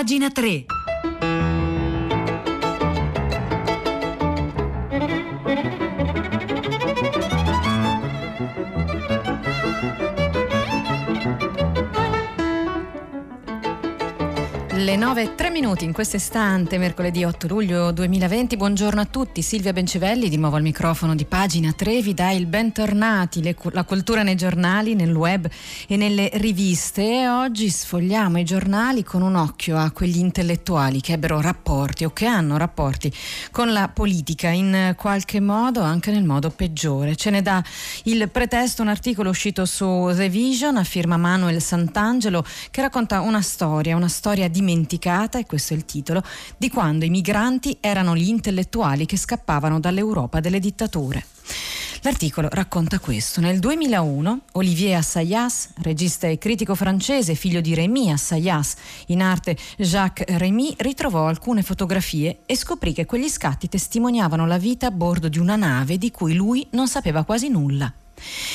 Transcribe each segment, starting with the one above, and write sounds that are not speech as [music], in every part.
Pagina 3. Le 9 e 3 minuti in questo istante, mercoledì 8 luglio 2020. Buongiorno a tutti, Silvia Bencivelli di nuovo al microfono di pagina 3 vi dà il bentornati, le, la cultura nei giornali, nel web e nelle riviste e oggi sfogliamo i giornali con un occhio a quegli intellettuali che ebbero rapporti o che hanno rapporti con la politica in qualche modo, anche nel modo peggiore. Ce ne dà il pretesto un articolo uscito su The Vision a firma Manuel Sant'Angelo che racconta una storia, una storia di dimenticata, e questo è il titolo, di quando i migranti erano gli intellettuali che scappavano dall'Europa delle dittature. L'articolo racconta questo. Nel 2001 Olivier Assayas, regista e critico francese, figlio di Rémy Assayas, in arte Jacques Rémy, ritrovò alcune fotografie e scoprì che quegli scatti testimoniavano la vita a bordo di una nave di cui lui non sapeva quasi nulla.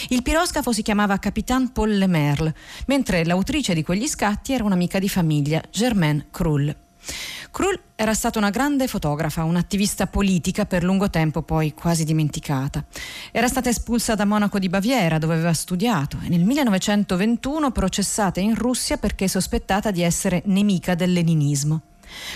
Il piroscafo si chiamava Capitan Paul Lemerle, mentre l'autrice di quegli scatti era un'amica di famiglia, Germaine Krull. Krull era stata una grande fotografa, un'attivista politica per lungo tempo poi quasi dimenticata. Era stata espulsa da Monaco di Baviera dove aveva studiato e nel 1921 processata in Russia perché sospettata di essere nemica del leninismo.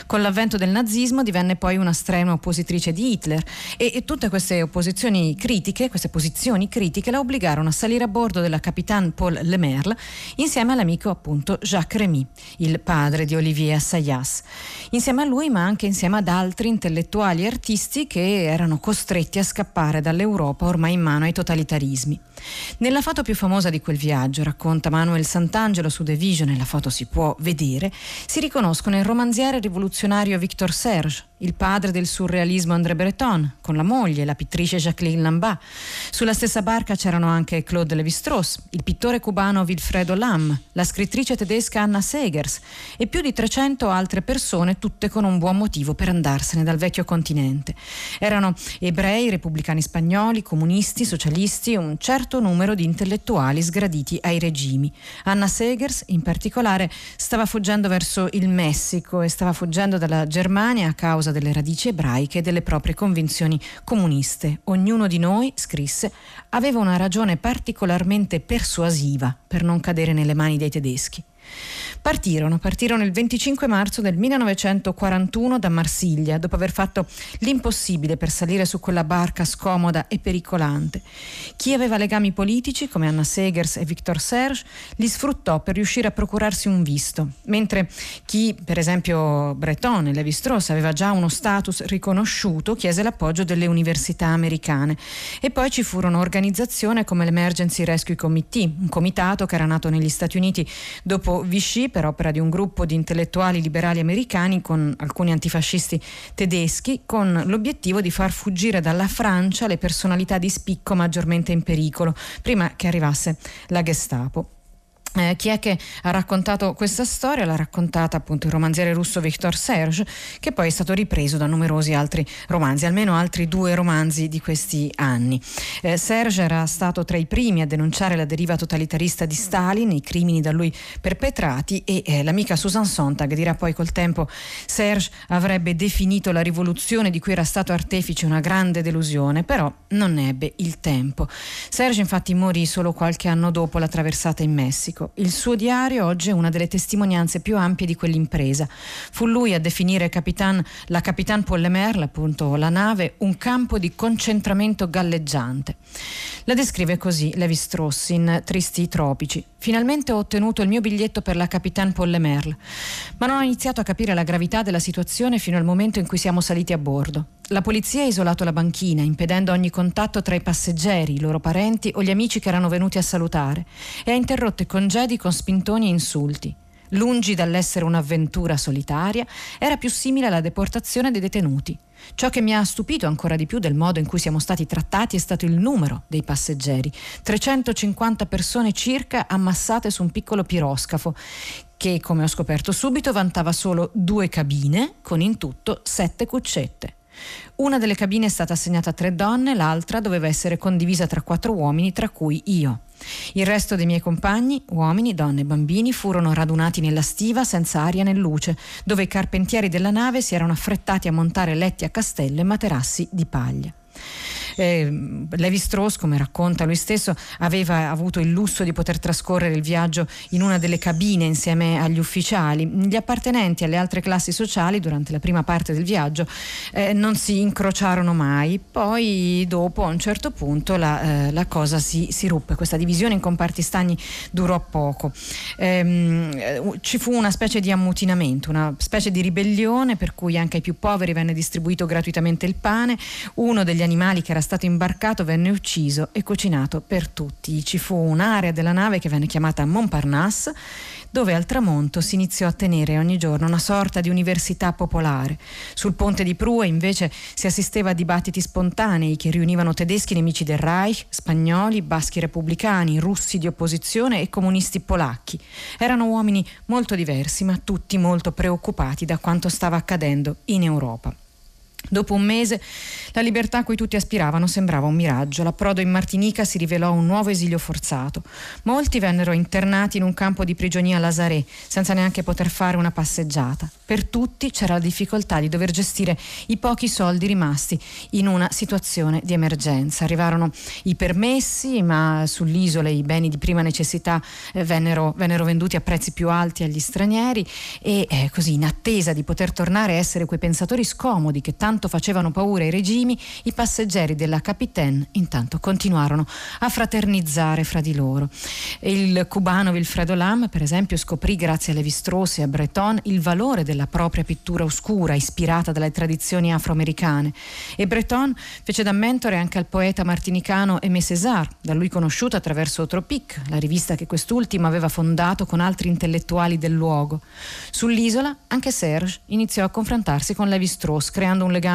Con l'avvento del nazismo divenne poi una strenua oppositrice di Hitler e, e, tutte queste opposizioni critiche, queste posizioni critiche la obbligarono a salire a bordo della Capitan Paul Lemerle insieme all'amico appunto Jacques Remy, il padre di Olivier Assayas. Insieme a lui ma anche insieme ad altri intellettuali e artisti che erano costretti a scappare dall'Europa ormai in mano ai totalitarismi. Nella foto più famosa di quel viaggio, racconta Manuel Sant'Angelo su The Vision, e la foto si può vedere, si riconoscono il romanziere rivoluzionario Victor Serge, il padre del surrealismo André Breton, con la moglie, la pittrice Jacqueline Lambert. Sulla stessa barca c'erano anche Claude Lévi-Strauss, il pittore cubano Wilfredo Lam, la scrittrice tedesca Anna Segers e più di 300 altre persone, tutte con un buon motivo per andarsene dal vecchio continente. Erano ebrei, repubblicani spagnoli, comunisti, socialisti, un certo numero di intellettuali sgraditi ai regimi. Anna Segers, in particolare, stava fuggendo verso il Messico e stava fuggendo dalla Germania a causa causa delle radici ebraiche e delle proprie convinzioni comuniste. Ognuno di noi, scrisse, aveva una ragione particolarmente persuasiva per non cadere nelle mani dei tedeschi. Partirono, partirono il 25 marzo del 1941 da Marsiglia, dopo aver fatto l'impossibile per salire su quella barca scomoda e pericolante. Chi aveva legami politici, come Anna Segers e Victor Serge, li sfruttò per riuscire a procurarsi un visto, mentre chi, per esempio Breton e Levi-Strauss, aveva già uno status riconosciuto, chiese l'appoggio delle università americane. E poi ci furono organizzazioni come l'Emergency Rescue Committee, un comitato che era nato negli Stati Uniti dopo Vichy per opera di un gruppo di intellettuali liberali americani con alcuni antifascisti tedeschi, con l'obiettivo di far fuggire dalla Francia le personalità di spicco maggiormente in pericolo, prima che arrivasse la Gestapo. Eh, chi è che ha raccontato questa storia? L'ha raccontata appunto il romanziere russo Victor Serge, che poi è stato ripreso da numerosi altri romanzi, almeno altri due romanzi di questi anni. Eh, Serge era stato tra i primi a denunciare la deriva totalitarista di Stalin, i crimini da lui perpetrati e eh, l'amica Susan Sontag dirà poi col tempo Serge avrebbe definito la rivoluzione di cui era stato artefice una grande delusione, però non ebbe il tempo. Serge infatti morì solo qualche anno dopo la traversata in Messico. Messico. Il suo diario oggi è una delle testimonianze più ampie di quell'impresa. Fu lui a definire Capitan, la Capitan Paul appunto la nave, un campo di concentramento galleggiante. La descrive così Levi Strauss in Tristi tropici. Finalmente ho ottenuto il mio biglietto per la Capitan Paul Lemerle, ma non ho iniziato a capire la gravità della situazione fino al momento in cui siamo saliti a bordo. La polizia ha isolato la banchina, impedendo ogni contatto tra i passeggeri, i loro parenti o gli amici che erano venuti a salutare, e ha interrotto i congedi con spintoni e insulti. Lungi dall'essere un'avventura solitaria, era più simile alla deportazione dei detenuti. Ciò che mi ha stupito ancora di più del modo in cui siamo stati trattati è stato il numero dei passeggeri, 350 persone circa ammassate su un piccolo piroscafo, che, come ho scoperto subito, vantava solo due cabine, con in tutto sette cuccette. Una delle cabine è stata assegnata a tre donne, l'altra doveva essere condivisa tra quattro uomini, tra cui io. Il resto dei miei compagni, uomini, donne e bambini, furono radunati nella stiva senza aria né luce, dove i carpentieri della nave si erano affrettati a montare letti a castello e materassi di paglia. Eh, Levi Strauss, come racconta lui stesso, aveva avuto il lusso di poter trascorrere il viaggio in una delle cabine insieme agli ufficiali. Gli appartenenti alle altre classi sociali durante la prima parte del viaggio eh, non si incrociarono mai, poi dopo a un certo punto la, eh, la cosa si, si, ruppe, questa divisione in comparti stagni durò poco. Ehm, ci fu una specie di ammutinamento, una specie di ribellione per cui anche ai più poveri venne distribuito gratuitamente il pane, uno degli animali che era stato imbarcato venne ucciso e cucinato per tutti. Ci fu un'area della nave che venne chiamata Montparnasse dove al tramonto si iniziò a tenere ogni giorno una sorta di università popolare. Sul ponte di Prua invece si assisteva a dibattiti spontanei che riunivano tedeschi nemici del Reich, spagnoli, baschi repubblicani, russi di opposizione e comunisti polacchi. Erano uomini molto diversi, ma tutti molto preoccupati da quanto stava accadendo in Europa. Dopo un mese la libertà a cui tutti aspiravano sembrava un miraggio. L'approdo in Martinica si rivelò un nuovo esilio forzato. Molti vennero internati in un campo di prigionia a Lasaré, senza neanche poter fare una passeggiata. Per tutti c'era la difficoltà di dover gestire i pochi soldi rimasti in una situazione di emergenza. Arrivarono i permessi, ma sull'isola i beni di prima necessità eh, vennero, vennero, venduti a prezzi più alti agli stranieri e eh, così in attesa di poter tornare a essere quei pensatori scomodi che tanto facevano paura ai regimi, i passeggeri della Capitaine intanto continuarono a fraternizzare fra di loro. Il cubano Wilfredo Lam, per esempio, scoprì grazie a Levi-Strauss e a Breton il valore della della propria pittura oscura ispirata dalle tradizioni afroamericane e Breton fece da mentore anche al poeta martinicano Aimé César, da lui conosciuto attraverso Tropic, la rivista che quest'ultimo aveva fondato con altri intellettuali del luogo. Sull'isola anche Serge iniziò a confrontarsi con Levi-Strauss creando un legame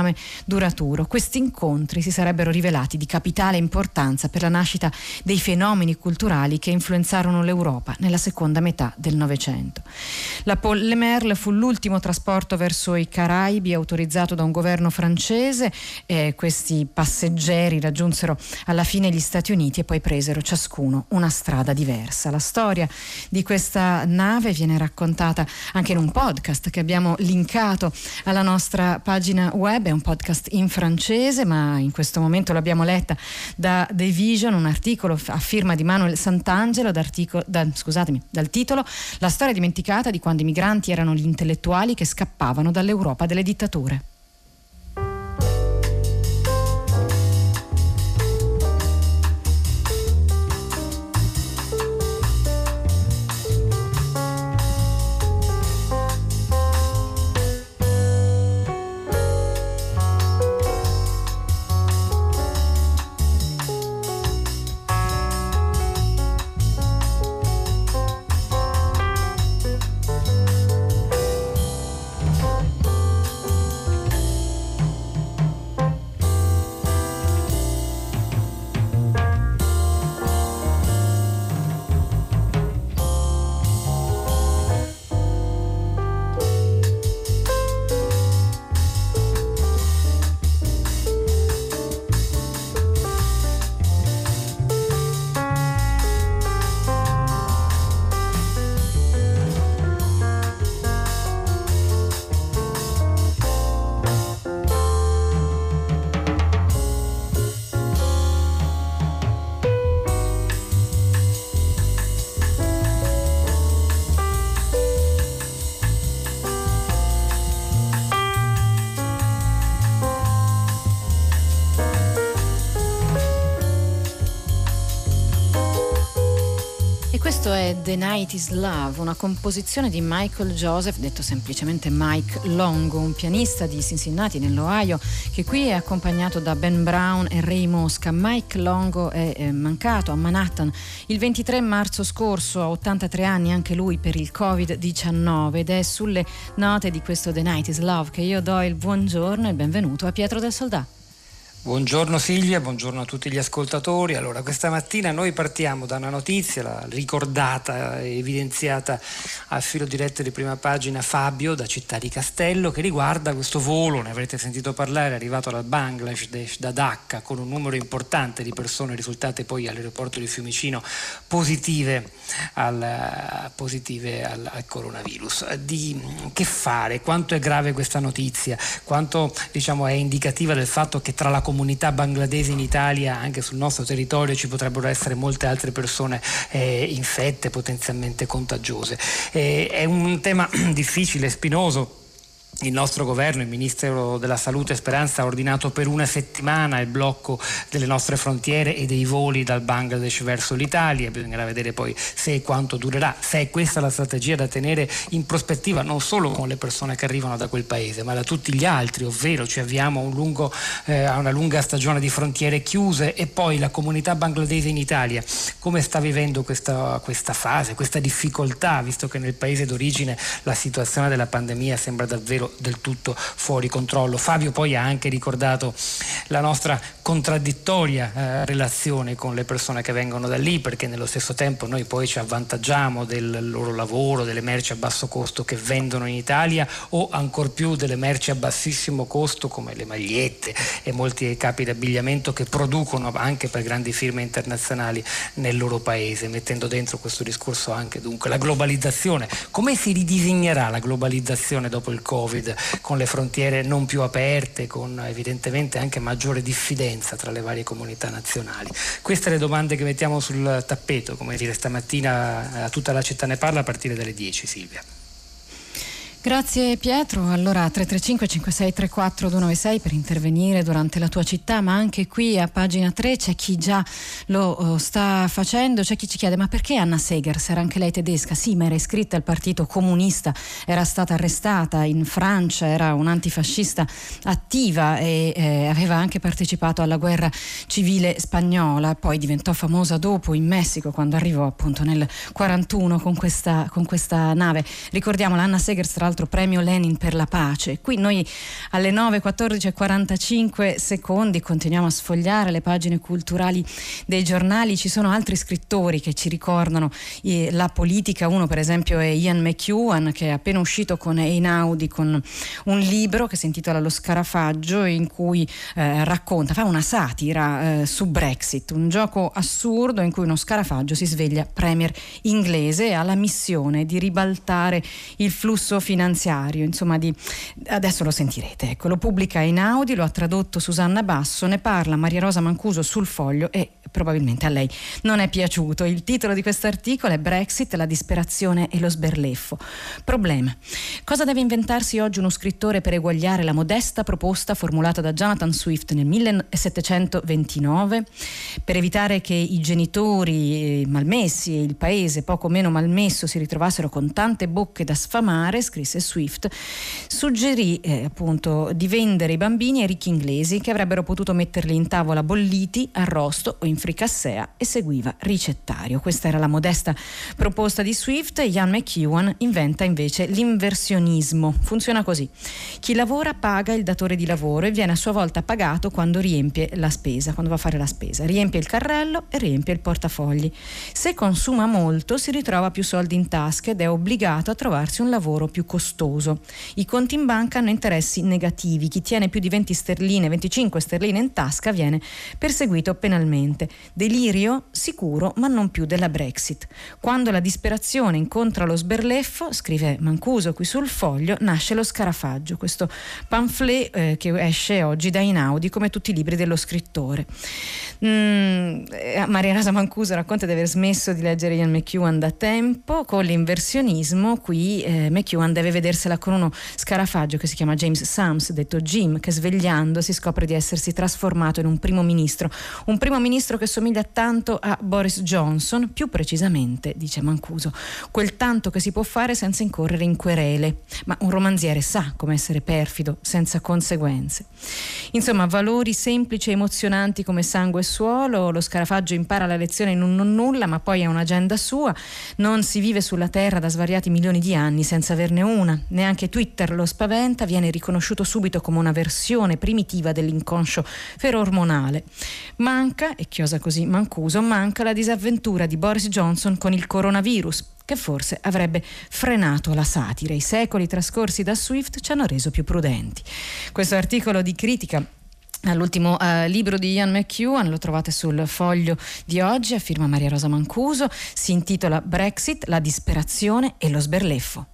duraturo. Questi incontri si sarebbero rivelati di capitale importanza per la nascita dei fenomeni culturali che influenzarono l'Europa nella seconda metà del Novecento. La Paul Le Merle fu l'ultimo trasporto verso i Caraibi autorizzato da un governo francese. Eh, questi passeggeri raggiunsero alla fine gli Stati Uniti e poi presero ciascuno una strada diversa. La storia di questa nave viene raccontata anche in un podcast che abbiamo linkato alla nostra pagina web, è un podcast in francese, ma in questo momento l'abbiamo letta da The Vision, un articolo a firma di Manuel Sant'Angelo, da, scusatemi, dal titolo La storia dimenticata di quando i migranti erano gli intellettuali che scappavano dall'Europa delle dittature. The Night is Love, una composizione di Michael Joseph, detto semplicemente Mike Longo, un pianista di Cincinnati nell'Ohio, che qui è accompagnato da Ben Brown e Ray Mosca. Mike Longo è mancato a Manhattan il 23 marzo scorso, a 83 anni anche lui per il Covid-19 ed è sulle note di questo The Night is Love che io do il buongiorno e benvenuto a Pietro del Soldato. Buongiorno Silvia, buongiorno a tutti gli ascoltatori. Allora, questa mattina noi partiamo da una notizia, la ricordata e evidenziata a filo diretto di prima pagina Fabio da Città di Castello, che riguarda questo volo, ne avrete sentito parlare, arrivato dal Bangladesh, da Dhaka, con un numero importante di persone risultate poi all'aeroporto di Fiumicino positive al, positive al, al coronavirus. Di, che fare? Quanto è grave questa notizia? Quanto diciamo, è indicativa del fatto che tra la comunità comunità bangladesi in Italia, anche sul nostro territorio, ci potrebbero essere molte altre persone eh, infette, potenzialmente contagiose. Eh, è un tema [clears throat] difficile, spinoso il nostro governo, il Ministero della Salute Speranza ha ordinato per una settimana il blocco delle nostre frontiere e dei voli dal Bangladesh verso l'Italia, bisognerà vedere poi se e quanto durerà, se è questa la strategia da tenere in prospettiva non solo con le persone che arrivano da quel paese, ma da tutti gli altri, ovvero ci avviamo a, un lungo, eh, a una lunga stagione di frontiere chiuse e poi la comunità bangladese in Italia, come sta vivendo questa, questa fase, questa difficoltà, visto che nel paese d'origine la situazione della pandemia sembra davvero davvero del tutto fuori controllo. Fabio poi ha anche ricordato la nostra contraddittoria eh, relazione con le persone che vengono da lì perché nello stesso tempo noi poi ci avvantaggiamo del loro lavoro, delle merci a basso costo che vendono in Italia o ancor più delle merci a bassissimo costo come le magliette e molti capi d'abbigliamento che producono anche per grandi firme internazionali nel loro paese, mettendo dentro questo discorso anche dunque la globalizzazione. Come si ridisegnerà la globalizzazione dopo il Covid? Covid, con le frontiere non più aperte, con evidentemente anche maggiore diffidenza tra le varie comunità nazionali. Queste le domande che mettiamo sul tappeto, come dire, stamattina a tutta la città ne parla a partire dalle 10, Silvia. Grazie Pietro, allora 335 5634 296 per intervenire durante la tua città, ma anche qui a pagina 3 c'è chi già lo oh, sta facendo, c'è chi ci chiede ma perché Anna Segers era anche lei tedesca? Sì, ma era iscritta al partito comunista, era stata arrestata in Francia, era un'antifascista attiva e eh, aveva anche partecipato alla guerra civile spagnola, poi diventò famosa dopo in Messico quando arrivò appunto nel 41 con questa, con questa nave. Ricordiamo Anna Segers tra l'altro l'altro premio Lenin per la pace. Qui noi alle 9.14 e 45 secondi continuiamo a sfogliare le pagine culturali dei giornali, ci sono altri scrittori che ci ricordano la politica, uno per esempio è Ian McEwan che è appena uscito con Einaudi con un libro che si intitola Lo scarafaggio in cui eh, racconta, fa una satira eh, su Brexit, un gioco assurdo in cui uno scarafaggio si sveglia premier inglese e ha la missione di ribaltare il flusso finanziario finanziario, insomma di, adesso lo sentirete, ecco, lo pubblica in audio, lo ha tradotto Susanna Basso, ne parla Maria Rosa Mancuso sul foglio e probabilmente a lei non è piaciuto. Il titolo di questo articolo è Brexit, la disperazione e lo sberleffo. Problema. Cosa deve inventarsi oggi uno scrittore per eguagliare la modesta proposta formulata da Jonathan Swift nel 1729 per evitare che i genitori eh, malmessi e il paese poco meno malmesso si ritrovassero con tante bocche da sfamare, scrisse Swift, suggerì eh, appunto di vendere i bambini ai ricchi inglesi che avrebbero potuto metterli in tavola bolliti, arrosto o in fricassea e seguiva ricettario. Questa era la modesta proposta di Swift. Ian McEwan inventa invece l'inversionismo. Funziona così. Chi lavora paga il datore di lavoro e viene a sua volta pagato quando riempie la spesa, quando va a fare la spesa. Riempie il carrello e riempie il portafogli. Se consuma molto si ritrova più soldi in tasca ed è obbligato a trovarsi un lavoro più costoso costoso. I conti in banca hanno interessi negativi. Chi tiene più di 20 sterline, 25 sterline in tasca viene perseguito penalmente. Delirio sicuro, ma non più della Brexit. Quando la disperazione incontra lo sberleffo, scrive Mancuso qui sul foglio, nasce lo scarafaggio, questo pamphlet eh, che esce oggi da Inaudi come tutti i libri dello scrittore. Mm, eh, Maria Rosa Mancuso racconta di aver smesso di leggere Ian McEwan da tempo, con l'inversionismo qui eh, McEwan deve vedersela con uno scarafaggio che si chiama James Sams, detto Jim, che svegliando si scopre di essersi trasformato in un primo ministro. Un primo ministro che somiglia tanto a Boris Johnson, più precisamente, dice Mancuso, quel tanto che si può fare senza incorrere in querele. Ma un romanziere sa come essere perfido, senza conseguenze. Insomma, valori semplici e emozionanti come sangue e suolo, lo scarafaggio impara la lezione in un non nulla, ma poi ha un'agenda sua, non si vive sulla terra da svariati milioni di anni senza averne una una, neanche Twitter lo spaventa, viene riconosciuto subito come una versione primitiva dell'inconscio ferormonale. Manca, e chiosa così Mancuso, manca la disavventura di Boris Johnson con il coronavirus, che forse avrebbe frenato la satira. I secoli trascorsi da Swift ci hanno reso più prudenti. Questo articolo di critica All'ultimo uh, libro di Ian McEwan, lo trovate sul foglio di oggi, a firma Maria Rosa Mancuso, si intitola Brexit, la disperazione e lo sberleffo.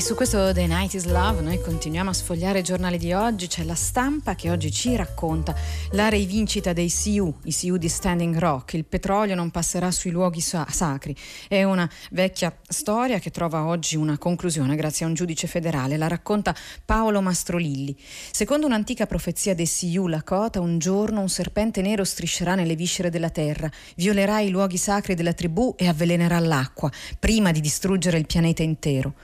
Su questo The Night is Love noi continuiamo a sfogliare i giornali di oggi, c'è la stampa che oggi ci racconta la rivincita dei CU, i CU di Standing Rock, il petrolio non passerà sui luoghi sa- sacri, è una vecchia storia che trova oggi una conclusione grazie a un giudice federale, la racconta Paolo Mastrolilli. Secondo un'antica profezia dei CU Lakota, un giorno un serpente nero striscerà nelle viscere della terra, violerà i luoghi sacri della tribù e avvelenerà l'acqua, prima di distruggere il pianeta intero.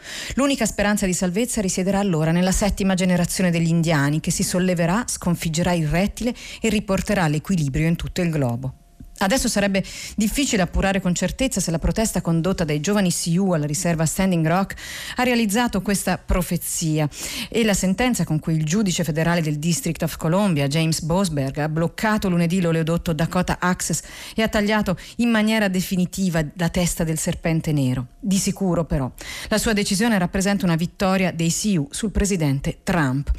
L'unica speranza di salvezza risiederà allora nella settima generazione degli indiani che si solleverà, sconfiggerà il rettile e riporterà l'equilibrio in tutto il globo. Adesso sarebbe difficile appurare con certezza se la protesta condotta dai giovani CU alla riserva Standing Rock ha realizzato questa profezia e la sentenza con cui il giudice federale del District of Columbia, James Bosberg, ha bloccato lunedì l'oleodotto Dakota Access e ha tagliato in maniera definitiva la testa del serpente nero. Di sicuro però la sua decisione rappresenta una vittoria dei CU sul presidente Trump.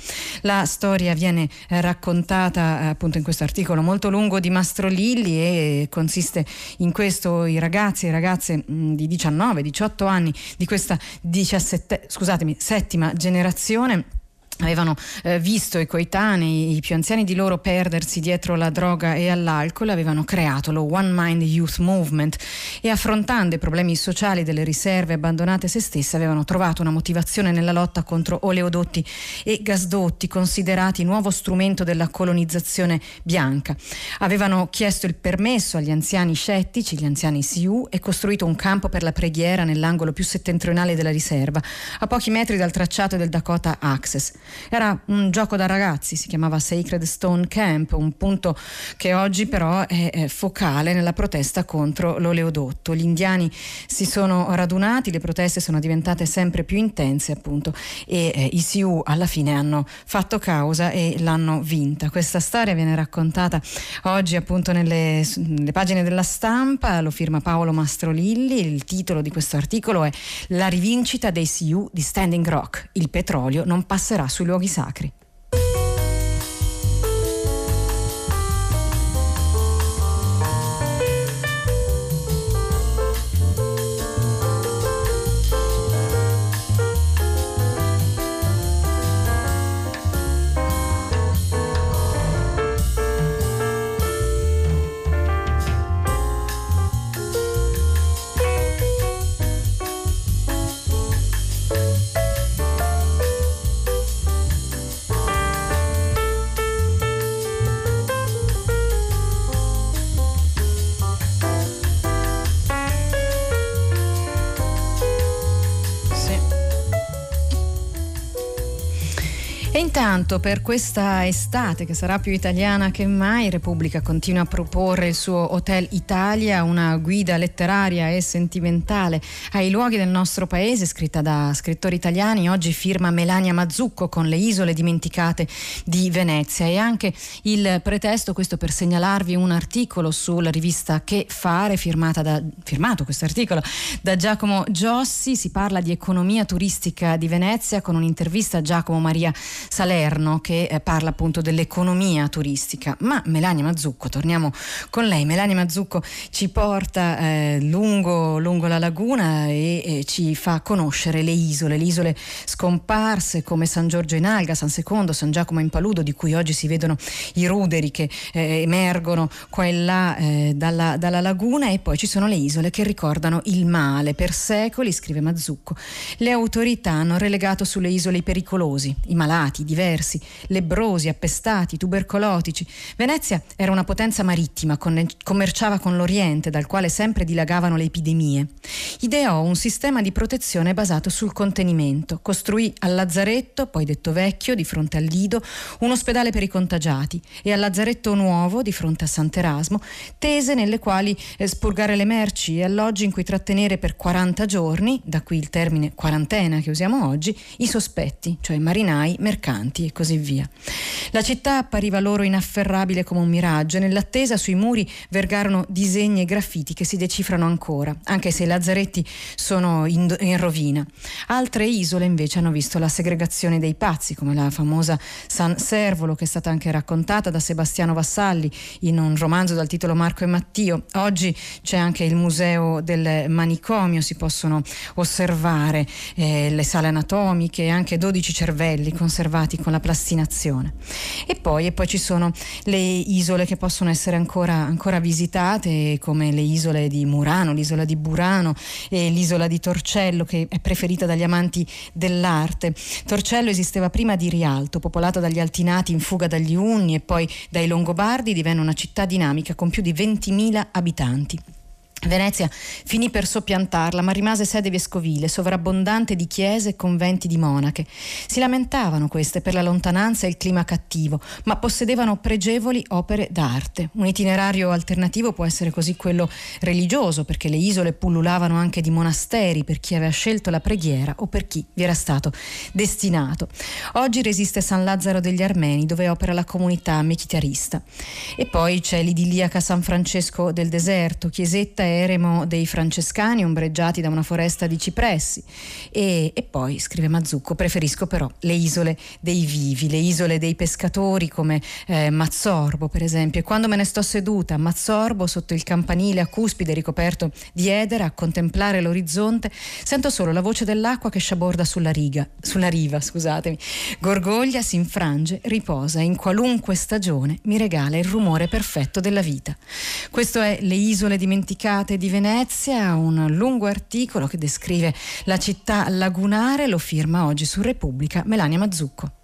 La storia viene raccontata appunto in questo articolo molto lungo di Mastro Lilli e consiste in questo i ragazzi e ragazze di 19-18 anni di questa 17, scusatemi, settima generazione avevano eh, visto i coetanei, i più anziani di loro perdersi dietro la droga e all'alcol, avevano creato lo One Mind Youth Movement e affrontando i problemi sociali delle riserve abbandonate se stesse avevano trovato una motivazione nella lotta contro oleodotti e gasdotti considerati nuovo strumento della colonizzazione bianca. Avevano chiesto il permesso agli anziani scettici, gli anziani Sioux, e costruito un campo per la preghiera nell'angolo più settentrionale della riserva, a pochi metri dal tracciato del Dakota Access. Era un gioco da ragazzi, si chiamava Sacred Stone Camp, un punto che oggi però è, focale nella protesta contro l'oleodotto. Gli indiani si sono radunati, le proteste sono diventate sempre più intense appunto e eh, i Sioux alla fine hanno fatto causa e l'hanno vinta. Questa storia viene raccontata oggi appunto nelle, nelle pagine della stampa, lo firma Paolo Mastrolilli, il titolo di questo articolo è La rivincita dei Sioux di Standing Rock, il petrolio non passerà su sui luoghi sacri. Intanto per questa estate che sarà più italiana che mai, Repubblica continua a proporre il suo Hotel Italia, una guida letteraria e sentimentale ai luoghi del nostro paese, scritta da scrittori italiani. Oggi firma Melania Mazzucco con le isole dimenticate di Venezia e anche il pretesto, questo per segnalarvi un articolo sulla rivista Che Fare, da, firmato questo articolo da Giacomo Giossi. Si parla di economia turistica di Venezia con un'intervista a Giacomo Maria Salerno che eh, parla appunto dell'economia turistica. Ma Melania Mazzucco, torniamo con lei. Melania Mazzucco ci porta eh, lungo, lungo, la laguna e, e, ci fa conoscere le isole, le isole scomparse come San Giorgio in Alga, San Secondo, San Giacomo in Paludo, di cui oggi si vedono i ruderi che eh, emergono qua e là eh, dalla, dalla laguna e poi ci sono le isole che ricordano il male. Per secoli, scrive Mazzucco, le autorità hanno relegato sulle isole i pericolosi, i malati, malati diversi, lebrosi, appestati, tubercolotici. Venezia era una potenza marittima, commerciava con l'Oriente, dal quale sempre dilagavano le epidemie. Ideò un sistema di protezione basato sul contenimento. Costruì al Lazzaretto, poi detto vecchio, di fronte al Lido, un ospedale per i contagiati e al Lazzaretto Nuovo, di fronte a Sant'Erasmo, tese nelle quali eh, spurgare le merci e alloggi in cui trattenere per 40 giorni, da qui il termine quarantena che usiamo oggi, i sospetti, cioè marinai, mercanti e così via. La città appariva loro inafferrabile come un miraggio e nell'attesa sui muri vergarono disegni e graffiti che si decifrano ancora, anche se i lazzaretti sono in, in rovina. Altre isole invece hanno visto la segregazione dei pazzi, come la famosa San Servolo che è stata anche raccontata da Sebastiano Vassalli in un romanzo dal titolo Marco e Mattio. Oggi c'è anche il museo del manicomio, si possono osservare eh, le sale anatomiche e anche 12 cervelli conservati con la plastinazione. E poi, e poi ci sono le isole che possono essere ancora, ancora visitate, come le isole di Murano, l'isola di Burano e l'isola di Torcello, che è preferita dagli amanti dell'arte. Torcello esisteva prima di Rialto, popolata dagli altinati in fuga dagli Unni e poi dai Longobardi, divenne una città dinamica con più di 20.000 abitanti. Venezia finì per soppiantarla, ma rimase sede vescovile, sovrabbondante di chiese e conventi di monache. Si lamentavano queste per la lontananza e il clima cattivo, ma possedevano pregevoli opere d'arte. Un itinerario alternativo può essere così quello religioso, perché le isole pullulavano anche di monasteri per chi aveva scelto la preghiera o per chi vi era stato destinato. Oggi resiste San Lazzaro degli Armeni, dove opera la comunità mechitarista. E poi c'è l'idilliaca San Francesco del Deserto, chiesetta eremo dei francescani ombreggiati da una foresta di cipressi. E, e, poi, scrive Mazzucco, preferisco però le isole dei vivi, le isole dei pescatori come eh, Mazzorbo, per esempio. E quando me ne sto seduta a Mazzorbo, sotto il campanile a cuspide ricoperto di edera, a contemplare l'orizzonte, sento solo la voce dell'acqua che sciaborda sulla, riga, sulla riva, scusatemi. Gorgoglia, si infrange, riposa in qualunque stagione mi regala il rumore perfetto della vita. Questo è Le isole dimenticate Estate di Venezia, un lungo articolo che descrive la città lagunare, lo firma oggi su Repubblica Melania Mazzucco.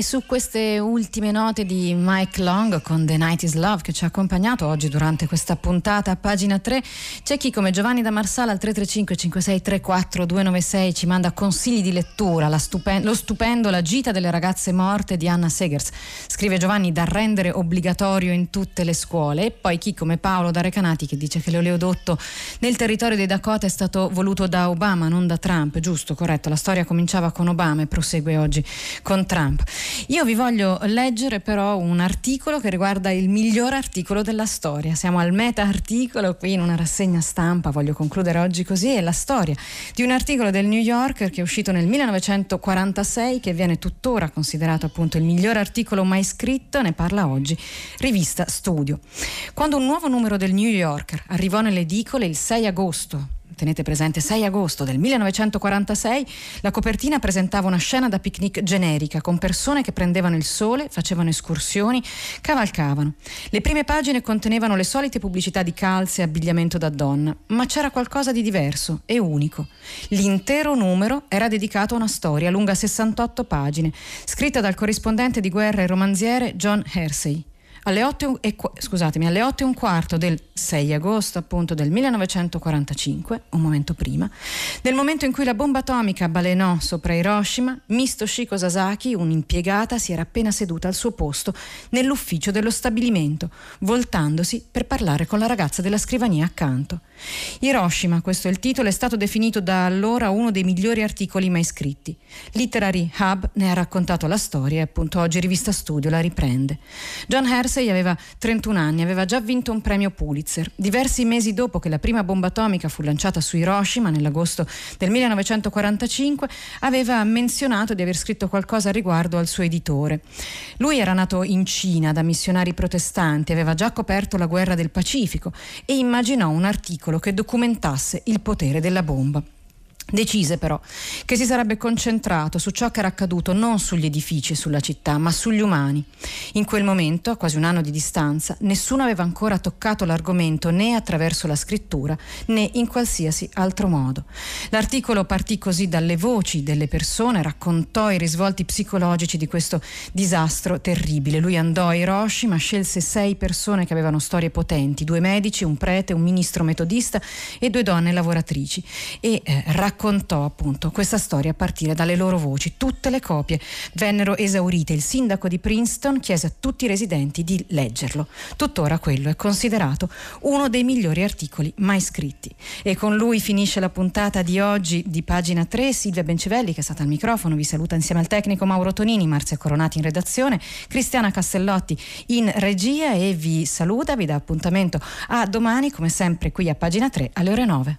E su queste ultime note di Mike Long con The Night is Love che ci ha accompagnato oggi durante questa puntata a pagina 3 c'è chi come Giovanni da Marsala al 335 5634 296 ci manda consigli di lettura, stupen- lo stupendo La gita delle ragazze morte di Anna Segers. Scrive Giovanni da rendere obbligatorio in tutte le scuole e poi chi come Paolo da Recanati che dice che l'oleodotto nel territorio dei Dakota è stato voluto da Obama, non da Trump, giusto, corretto, la storia cominciava con Obama e prosegue oggi con Trump. Io vi voglio leggere però un articolo che riguarda il miglior articolo della storia. Siamo al meta articolo qui in una rassegna stampa, voglio concludere oggi così, è la storia di un articolo del New Yorker che è uscito nel 1946 che viene tuttora considerato appunto il miglior articolo mai scritto, ne parla oggi rivista Studio. Quando un nuovo numero del New Yorker arrivò nelle edicole il 6 agosto tenete presente 6 agosto del 1946, la copertina presentava una scena da picnic generica con persone che prendevano il sole, facevano escursioni, cavalcavano. Le prime pagine contenevano le solite pubblicità di calze e abbigliamento da donna, ma c'era qualcosa di diverso e unico. L'intero numero era dedicato a una storia lunga 68 pagine, scritta dal corrispondente di guerra e romanziere John Hersey. Alle 8 e, scusatemi, alle 8 e un quarto del 6 agosto appunto del 1945, un momento prima, nel momento in cui la bomba atomica balenò sopra Hiroshima, Misto Shiko Sasaki, un'impiegata, si era appena seduta al suo posto nell'ufficio dello stabilimento, voltandosi per parlare con la ragazza della scrivania accanto. Hiroshima, questo è il titolo, è stato definito da allora uno dei migliori articoli mai scritti. Literary Hub ne ha raccontato la storia e appunto oggi Rivista Studio la riprende. John Hersey aveva 31 anni, aveva già vinto un premio Pulitzer. Diversi mesi dopo che la prima bomba atomica fu lanciata su Hiroshima, nell'agosto del 1945, aveva menzionato di aver scritto qualcosa riguardo al suo editore. Lui era nato in Cina da missionari protestanti, aveva già coperto la guerra del Pacifico e immaginò un articolo che documentasse il potere della bomba. Decise però che si sarebbe concentrato su ciò che era accaduto non sugli edifici e sulla città, ma sugli umani. In quel momento, a quasi un anno di distanza, nessuno aveva ancora toccato l'argomento né attraverso la scrittura né in qualsiasi altro modo. L'articolo partì così dalle voci delle persone, raccontò i risvolti psicologici di questo disastro terribile. Lui andò a Hiroshima, scelse sei persone che avevano storie potenti, due medici, un prete, un ministro metodista e due donne lavoratrici e eh, raccontò raccontò appunto questa storia a partire dalle loro voci. Tutte le copie vennero esaurite. Il sindaco di Princeton chiese a tutti i residenti di leggerlo. Tuttora quello è considerato uno dei migliori articoli mai scritti. E con lui finisce la puntata di oggi di pagina 3. Silvia Bencivelli, che è stata al microfono, vi saluta insieme al tecnico Mauro Tonini, Marzia Coronati in redazione, Cristiana Castellotti in regia e vi saluta, vi dà appuntamento a domani, come sempre qui a pagina 3 alle ore 9.